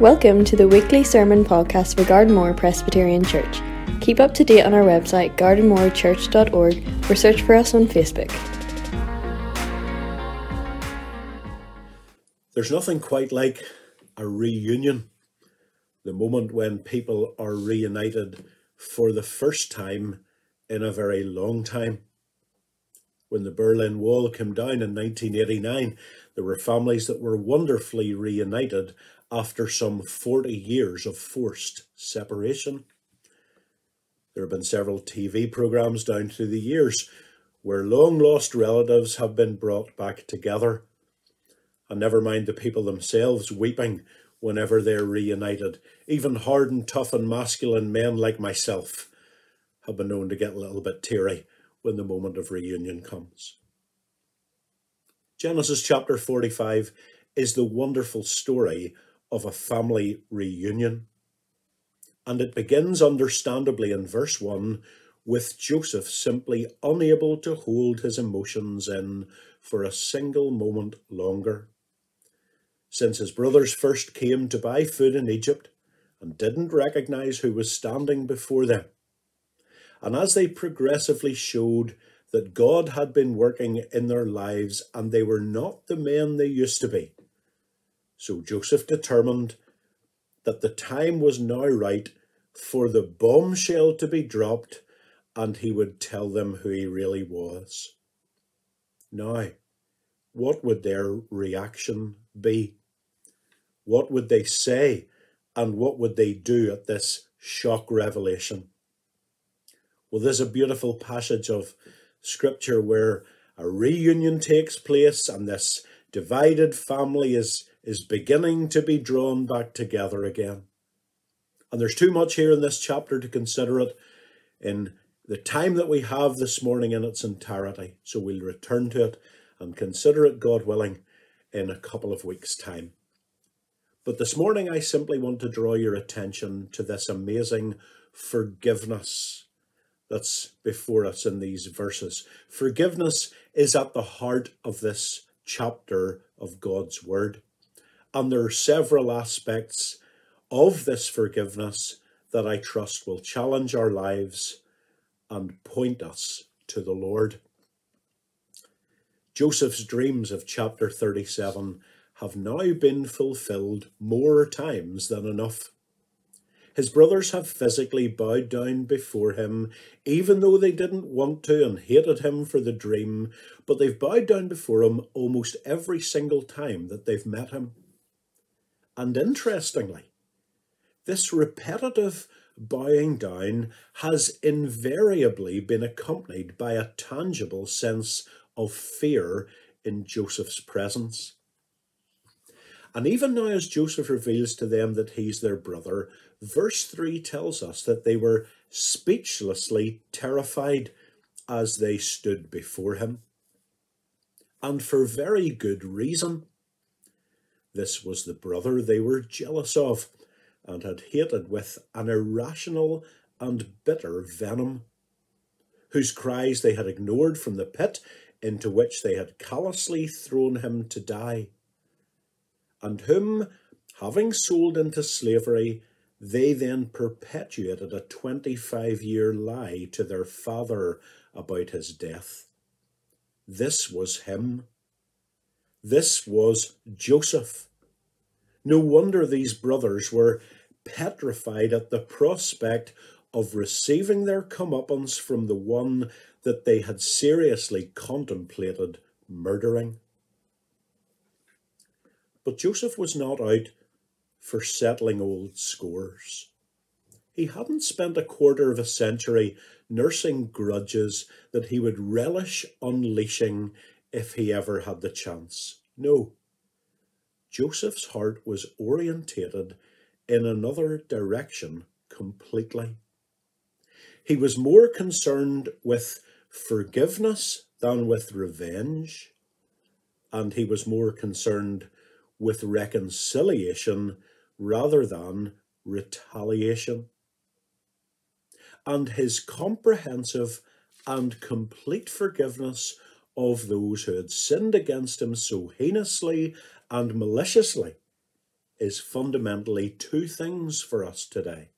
Welcome to the weekly sermon podcast for Gardenmore Presbyterian Church. Keep up to date on our website, gardenmorechurch.org, or search for us on Facebook. There's nothing quite like a reunion, the moment when people are reunited for the first time in a very long time. When the Berlin Wall came down in 1989, there were families that were wonderfully reunited after some 40 years of forced separation. There have been several TV programmes down through the years where long lost relatives have been brought back together. And never mind the people themselves weeping whenever they're reunited. Even hard and tough and masculine men like myself have been known to get a little bit teary when the moment of reunion comes. Genesis chapter 45 is the wonderful story of a family reunion. And it begins understandably in verse 1 with Joseph simply unable to hold his emotions in for a single moment longer. Since his brothers first came to buy food in Egypt and didn't recognize who was standing before them, and as they progressively showed that God had been working in their lives and they were not the men they used to be, so Joseph determined that the time was now right for the bombshell to be dropped and he would tell them who he really was. Now, what would their reaction be? What would they say and what would they do at this shock revelation? Well, there's a beautiful passage of scripture where a reunion takes place and this divided family is is beginning to be drawn back together again. And there's too much here in this chapter to consider it in the time that we have this morning in its entirety. So we'll return to it and consider it, God willing, in a couple of weeks' time. But this morning, I simply want to draw your attention to this amazing forgiveness that's before us in these verses. Forgiveness is at the heart of this chapter of God's Word. And there are several aspects of this forgiveness that I trust will challenge our lives and point us to the Lord. Joseph's dreams of chapter 37 have now been fulfilled more times than enough. His brothers have physically bowed down before him, even though they didn't want to and hated him for the dream, but they've bowed down before him almost every single time that they've met him. And interestingly, this repetitive bowing down has invariably been accompanied by a tangible sense of fear in Joseph's presence. And even now, as Joseph reveals to them that he's their brother, verse 3 tells us that they were speechlessly terrified as they stood before him. And for very good reason. This was the brother they were jealous of and had hated with an irrational and bitter venom, whose cries they had ignored from the pit into which they had callously thrown him to die, and whom, having sold into slavery, they then perpetuated a 25 year lie to their father about his death. This was him. This was Joseph. No wonder these brothers were petrified at the prospect of receiving their comeuppance from the one that they had seriously contemplated murdering. But Joseph was not out for settling old scores. He hadn't spent a quarter of a century nursing grudges that he would relish unleashing if he ever had the chance. No. Joseph's heart was orientated in another direction completely. He was more concerned with forgiveness than with revenge, and he was more concerned with reconciliation rather than retaliation. And his comprehensive and complete forgiveness of those who had sinned against him so heinously and maliciously is fundamentally two things for us today.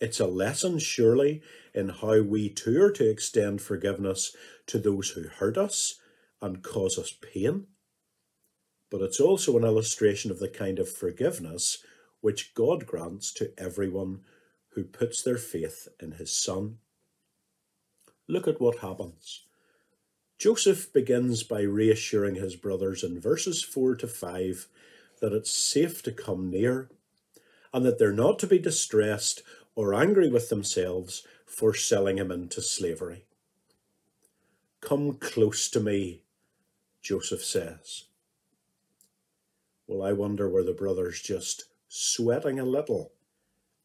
It's a lesson, surely, in how we too are to extend forgiveness to those who hurt us and cause us pain. But it's also an illustration of the kind of forgiveness which God grants to everyone who puts their faith in his Son. Look at what happens. Joseph begins by reassuring his brothers in verses 4 to 5 that it's safe to come near and that they're not to be distressed or angry with themselves for selling him into slavery. Come close to me, Joseph says. Well, I wonder were the brothers just sweating a little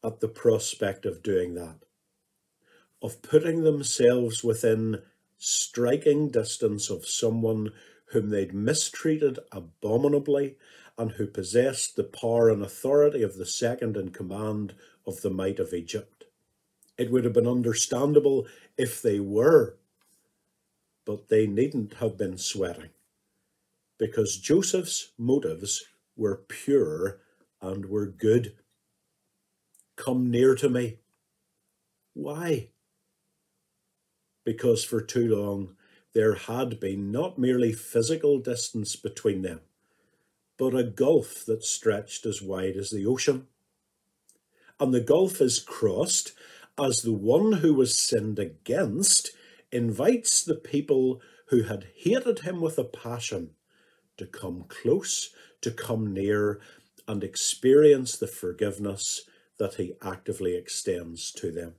at the prospect of doing that, of putting themselves within striking distance of someone whom they'd mistreated abominably and who possessed the power and authority of the second in command of the might of Egypt. It would have been understandable if they were, but they needn't have been sweating, because Joseph's motives were pure and were good. Come near to me. Why? Because for too long there had been not merely physical distance between them, but a gulf that stretched as wide as the ocean. And the gulf is crossed as the one who was sinned against invites the people who had hated him with a passion to come close, to come near, and experience the forgiveness that he actively extends to them.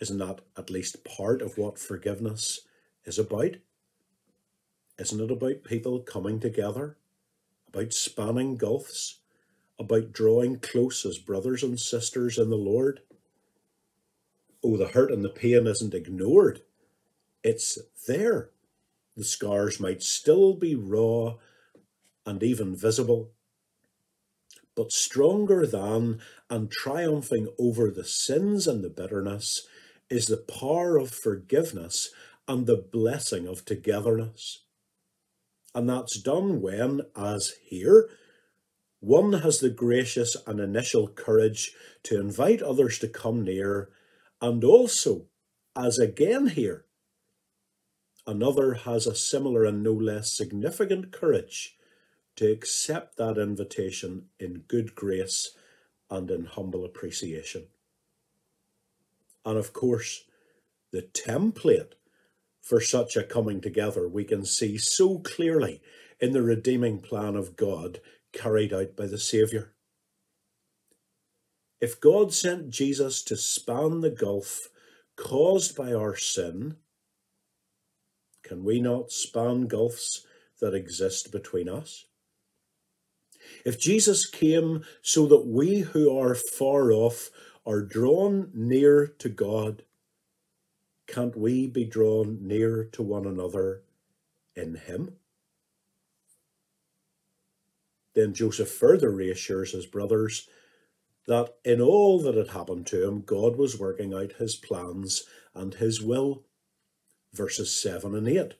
Isn't that at least part of what forgiveness is about? Isn't it about people coming together, about spanning gulfs, about drawing close as brothers and sisters in the Lord? Oh, the hurt and the pain isn't ignored. It's there. The scars might still be raw and even visible, but stronger than and triumphing over the sins and the bitterness is the power of forgiveness and the blessing of togetherness. And that's done when, as here, one has the gracious and initial courage to invite others to come near, and also, as again here, another has a similar and no less significant courage to accept that invitation in good grace and in humble appreciation. And of course, the template for such a coming together we can see so clearly in the redeeming plan of God carried out by the Saviour. If God sent Jesus to span the gulf caused by our sin, can we not span gulfs that exist between us? If Jesus came so that we who are far off are drawn near to God, can't we be drawn near to one another in Him? Then Joseph further reassures his brothers that in all that had happened to him, God was working out his plans and his will. Verses 7 and 8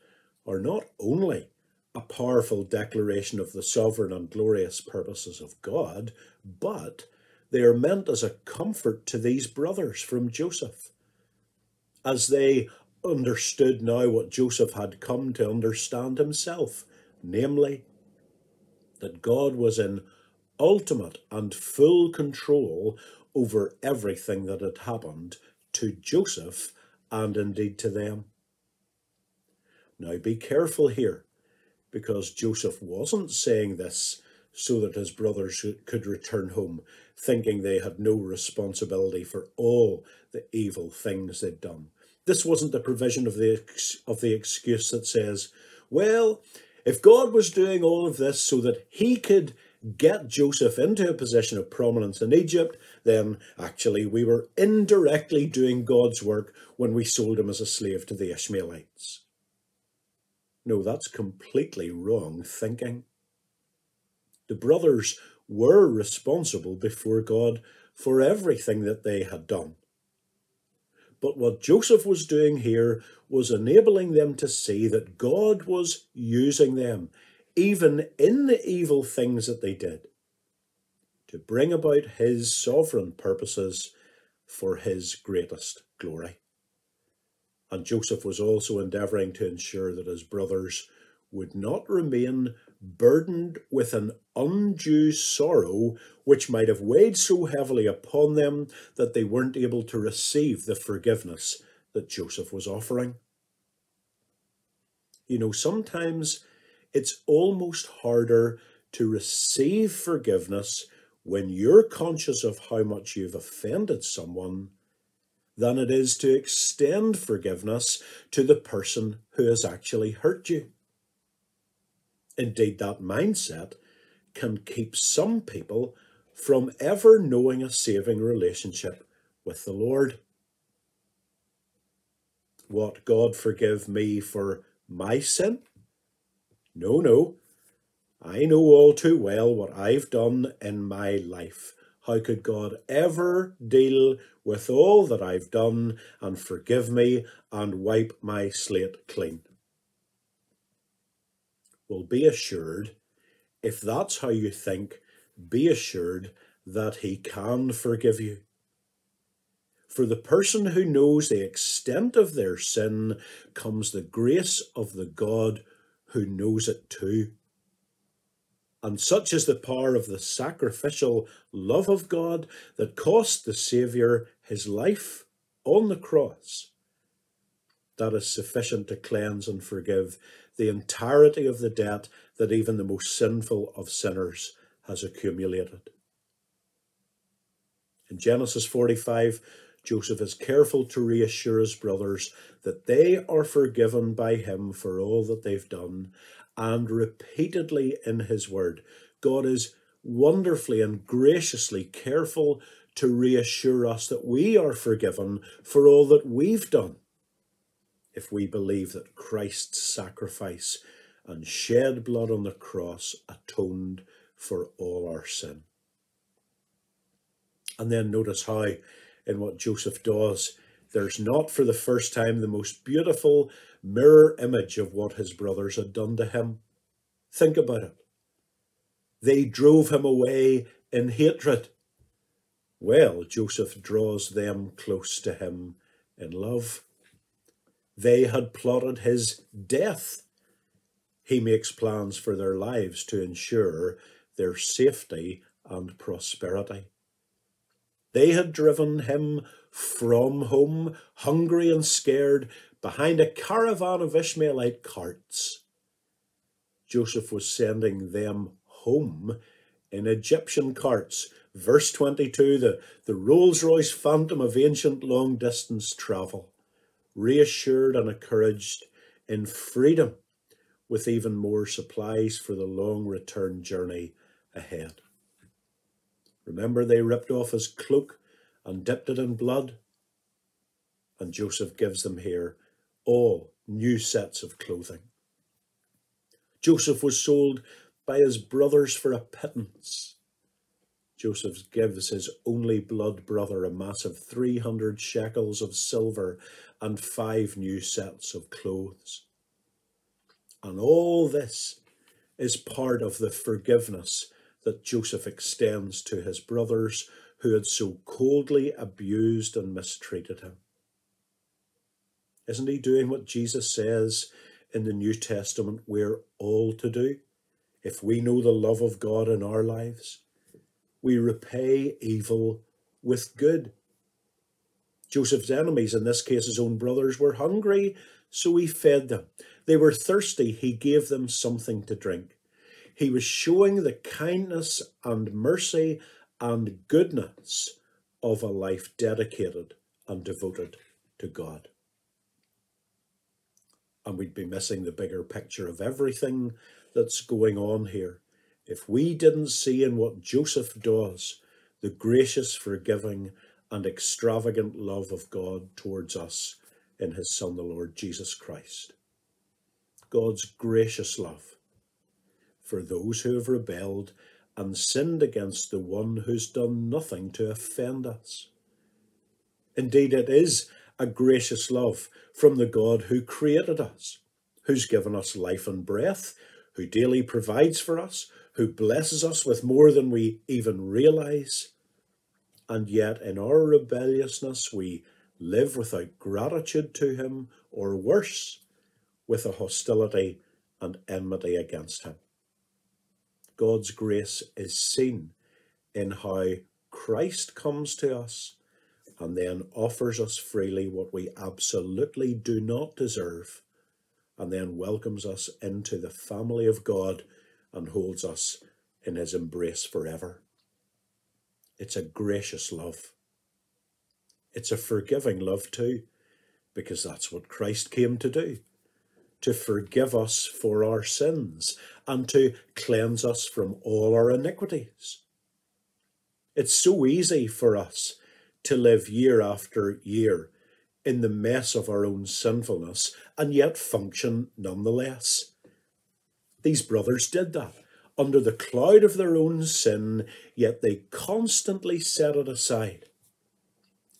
are not only a powerful declaration of the sovereign and glorious purposes of God, but they are meant as a comfort to these brothers from Joseph, as they understood now what Joseph had come to understand himself, namely, that God was in ultimate and full control over everything that had happened to Joseph and indeed to them. Now be careful here, because Joseph wasn't saying this so that his brothers could return home, thinking they had no responsibility for all the evil things they'd done. This wasn't the provision of the, of the excuse that says, well, if God was doing all of this so that he could get Joseph into a position of prominence in Egypt, then actually we were indirectly doing God's work when we sold him as a slave to the Ishmaelites. No, that's completely wrong thinking. The brothers were responsible before God for everything that they had done. But what Joseph was doing here was enabling them to see that God was using them even in the evil things that they did, to bring about his sovereign purposes for his greatest glory. And Joseph was also endeavouring to ensure that his brothers would not remain burdened with an undue sorrow which might have weighed so heavily upon them that they weren't able to receive the forgiveness that Joseph was offering. You know, sometimes it's almost harder to receive forgiveness when you're conscious of how much you've offended someone than it is to extend forgiveness to the person who has actually hurt you. Indeed, that mindset can keep some people from ever knowing a saving relationship with the Lord. What, God forgive me for my sin? No, no. I know all too well what I've done in my life. How could God ever deal with all that I've done and forgive me and wipe my slate clean? Well, be assured, if that's how you think, be assured that He can forgive you. For the person who knows the extent of their sin comes the grace of the God who knows it too. And such is the power of the sacrificial love of God that cost the Saviour his life on the cross. That is sufficient to cleanse and forgive the entirety of the debt that even the most sinful of sinners has accumulated. In Genesis 45, Joseph is careful to reassure his brothers that they are forgiven by him for all that they've done and repeatedly in his word. God is wonderfully and graciously careful to reassure us that we are forgiven for all that we've done if we believe that Christ's sacrifice and shed blood on the cross atoned for all our sin. And then notice how, in what Joseph does, there's not for the first time the most beautiful mirror image of what his brothers had done to him. Think about it. They drove him away in hatred. Well, Joseph draws them close to him in love. They had plotted his death. He makes plans for their lives to ensure their safety and prosperity. They had driven him from home, hungry and scared, behind a caravan of Ishmaelite carts. Joseph was sending them home in Egyptian carts. Verse 22 the, the Rolls Royce Phantom of ancient long distance travel, reassured and encouraged in freedom, with even more supplies for the long return journey ahead. Remember, they ripped off his cloak and dipped it in blood? And Joseph gives them here all new sets of clothing. Joseph was sold by his brothers for a pittance. Joseph gives his only blood brother a massive 300 shekels of silver and five new sets of clothes. And all this is part of the forgiveness that Joseph extends to his brothers who had so coldly abused and mistreated him. Isn't he doing what Jesus says in the New Testament we're all to do? If we know the love of God in our lives, we repay evil with good. Joseph's enemies, in this case his own brothers, were hungry, so he fed them. They were thirsty, he gave them something to drink. He was showing the kindness and mercy and goodness of a life dedicated and devoted to God and we'd be missing the bigger picture of everything that's going on here. If we didn't see in what Joseph does the gracious, forgiving, and extravagant love of God towards us in his Son, the Lord Jesus Christ. God's gracious love for those who have rebelled and sinned against the one who's done nothing to offend us. Indeed, it is a gracious love from the God who created us, who's given us life and breath, who daily provides for us, who blesses us with more than we even realize. And yet, in our rebelliousness, we live without gratitude to him, or worse, with a hostility and enmity against him. God's grace is seen in how Christ comes to us and then offers us freely what we absolutely do not deserve, and then welcomes us into the family of God and holds us in his embrace forever. It's a gracious love. It's a forgiving love too, because that's what Christ came to do to forgive us for our sins and to cleanse us from all our iniquities. It's so easy for us to live year after year in the mess of our own sinfulness and yet function nonetheless. These brothers did that under the cloud of their own sin, yet they constantly set it aside.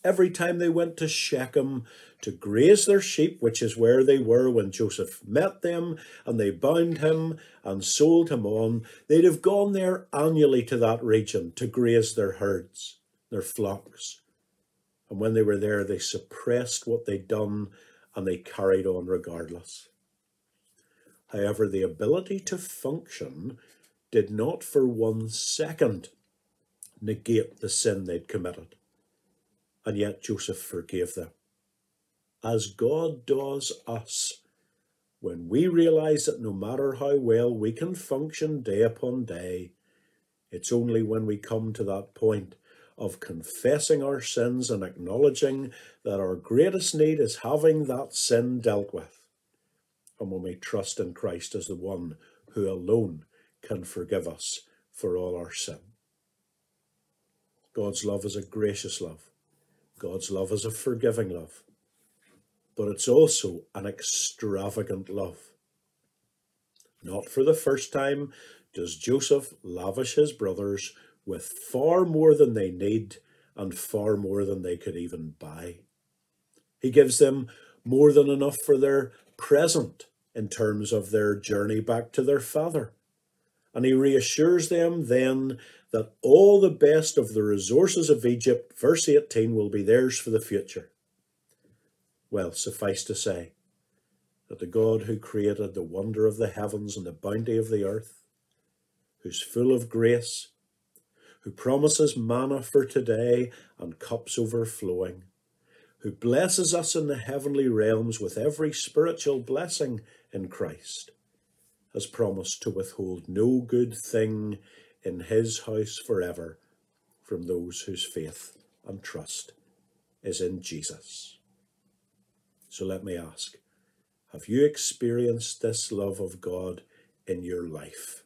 Every time they went to Shechem to graze their sheep, which is where they were when Joseph met them, and they bound him and sold him on, they'd have gone there annually to that region to graze their herds, their flocks. And when they were there, they suppressed what they'd done and they carried on regardless. However, the ability to function did not for one second negate the sin they'd committed. And yet Joseph forgave them. As God does us, when we realize that no matter how well we can function day upon day, it's only when we come to that point of confessing our sins and acknowledging that our greatest need is having that sin dealt with. And when we trust in Christ as the one who alone can forgive us for all our sin. God's love is a gracious love. God's love is a forgiving love. But it's also an extravagant love. Not for the first time does Joseph lavish his brothers with far more than they need and far more than they could even buy. He gives them more than enough for their present in terms of their journey back to their father. And he reassures them then that all the best of the resources of Egypt, verse 18, will be theirs for the future. Well, suffice to say that the God who created the wonder of the heavens and the bounty of the earth, who's full of grace, who promises manna for today and cups overflowing, who blesses us in the heavenly realms with every spiritual blessing in Christ, has promised to withhold no good thing in his house forever from those whose faith and trust is in Jesus. So let me ask, have you experienced this love of God in your life?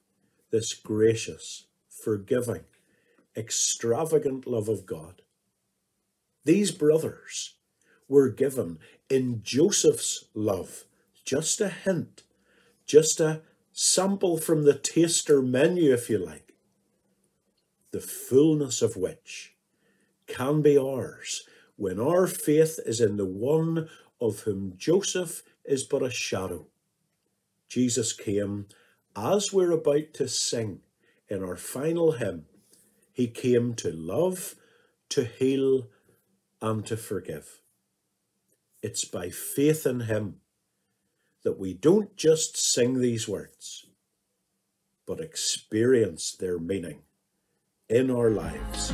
This gracious, forgiving, extravagant love of God. These brothers were given in Joseph's love just a hint, just a sample from the taster menu, if you like, the fullness of which can be ours when our faith is in the one of whom Joseph is but a shadow. Jesus came as we're about to sing in our final hymn he came to love, to heal, and to forgive. It's by faith in Him that we don't just sing these words, but experience their meaning in our lives.